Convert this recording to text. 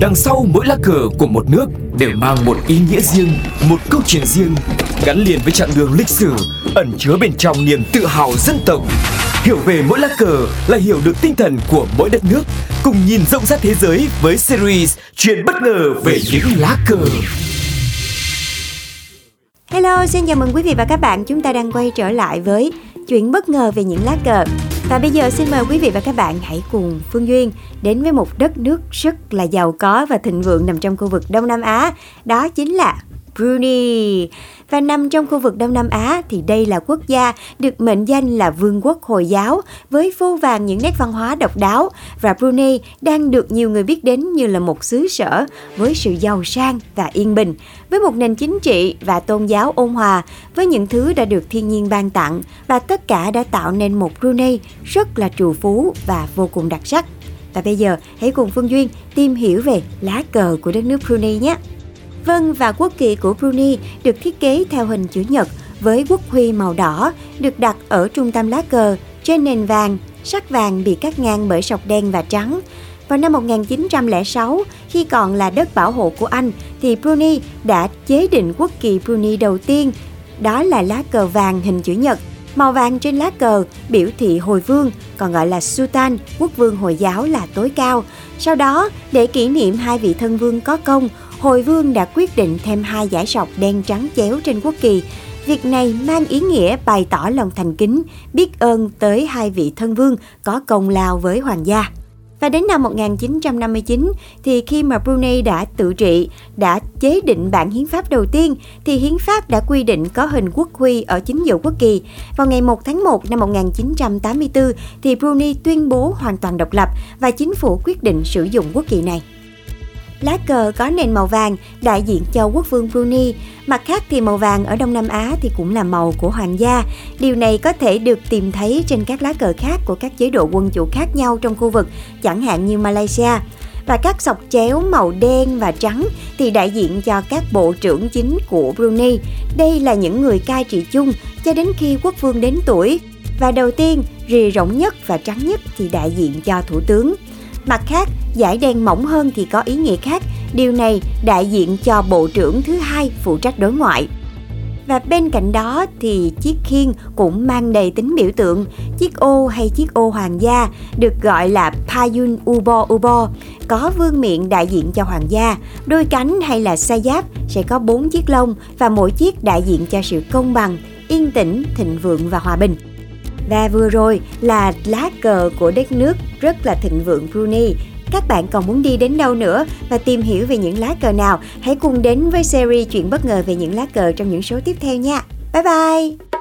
Đằng sau mỗi lá cờ của một nước đều mang một ý nghĩa riêng, một câu chuyện riêng, gắn liền với chặng đường lịch sử, ẩn chứa bên trong niềm tự hào dân tộc. Hiểu về mỗi lá cờ là hiểu được tinh thần của mỗi đất nước, cùng nhìn rộng rãi thế giới với series Chuyện bất ngờ về những lá cờ. Hello, xin chào mừng quý vị và các bạn. Chúng ta đang quay trở lại với chuyện bất ngờ về những lá cờ. Và bây giờ xin mời quý vị và các bạn hãy cùng Phương Duyên đến với một đất nước rất là giàu có và thịnh vượng nằm trong khu vực Đông Nam Á. Đó chính là Brunei. Và nằm trong khu vực Đông Nam Á thì đây là quốc gia được mệnh danh là vương quốc Hồi giáo với vô vàng những nét văn hóa độc đáo và Brunei đang được nhiều người biết đến như là một xứ sở với sự giàu sang và yên bình, với một nền chính trị và tôn giáo ôn hòa, với những thứ đã được thiên nhiên ban tặng và tất cả đã tạo nên một Brunei rất là trù phú và vô cùng đặc sắc. Và bây giờ hãy cùng Phương Duyên tìm hiểu về lá cờ của đất nước Brunei nhé. Vân và quốc kỳ của Brunei được thiết kế theo hình chữ nhật với quốc huy màu đỏ được đặt ở trung tâm lá cờ trên nền vàng, sắc vàng bị cắt ngang bởi sọc đen và trắng. Vào năm 1906, khi còn là đất bảo hộ của Anh, thì Brunei đã chế định quốc kỳ Brunei đầu tiên, đó là lá cờ vàng hình chữ nhật. Màu vàng trên lá cờ biểu thị hồi vương, còn gọi là Sultan, quốc vương Hồi giáo là tối cao. Sau đó, để kỷ niệm hai vị thân vương có công, Hồi vương đã quyết định thêm hai giải sọc đen trắng chéo trên quốc kỳ. Việc này mang ý nghĩa bày tỏ lòng thành kính, biết ơn tới hai vị thân vương có công lao với hoàng gia. Và đến năm 1959 thì khi mà Brunei đã tự trị, đã chế định bản hiến pháp đầu tiên thì hiến pháp đã quy định có hình quốc huy ở chính giữa quốc kỳ. Vào ngày 1 tháng 1 năm 1984 thì Brunei tuyên bố hoàn toàn độc lập và chính phủ quyết định sử dụng quốc kỳ này. Lá cờ có nền màu vàng đại diện cho quốc vương Brunei, mặt khác thì màu vàng ở Đông Nam Á thì cũng là màu của hoàng gia. Điều này có thể được tìm thấy trên các lá cờ khác của các chế độ quân chủ khác nhau trong khu vực, chẳng hạn như Malaysia. Và các sọc chéo màu đen và trắng thì đại diện cho các bộ trưởng chính của Brunei. Đây là những người cai trị chung cho đến khi quốc vương đến tuổi. Và đầu tiên, rìa rộng nhất và trắng nhất thì đại diện cho thủ tướng. Mặt khác, giải đen mỏng hơn thì có ý nghĩa khác. Điều này đại diện cho bộ trưởng thứ hai phụ trách đối ngoại. Và bên cạnh đó thì chiếc khiên cũng mang đầy tính biểu tượng. Chiếc ô hay chiếc ô hoàng gia được gọi là Payun Ubo Ubo, có vương miện đại diện cho hoàng gia. Đôi cánh hay là sa giáp sẽ có bốn chiếc lông và mỗi chiếc đại diện cho sự công bằng, yên tĩnh, thịnh vượng và hòa bình. Và vừa rồi là lá cờ của đất nước rất là thịnh vượng Brunei. Các bạn còn muốn đi đến đâu nữa và tìm hiểu về những lá cờ nào? Hãy cùng đến với series chuyện bất ngờ về những lá cờ trong những số tiếp theo nha. Bye bye!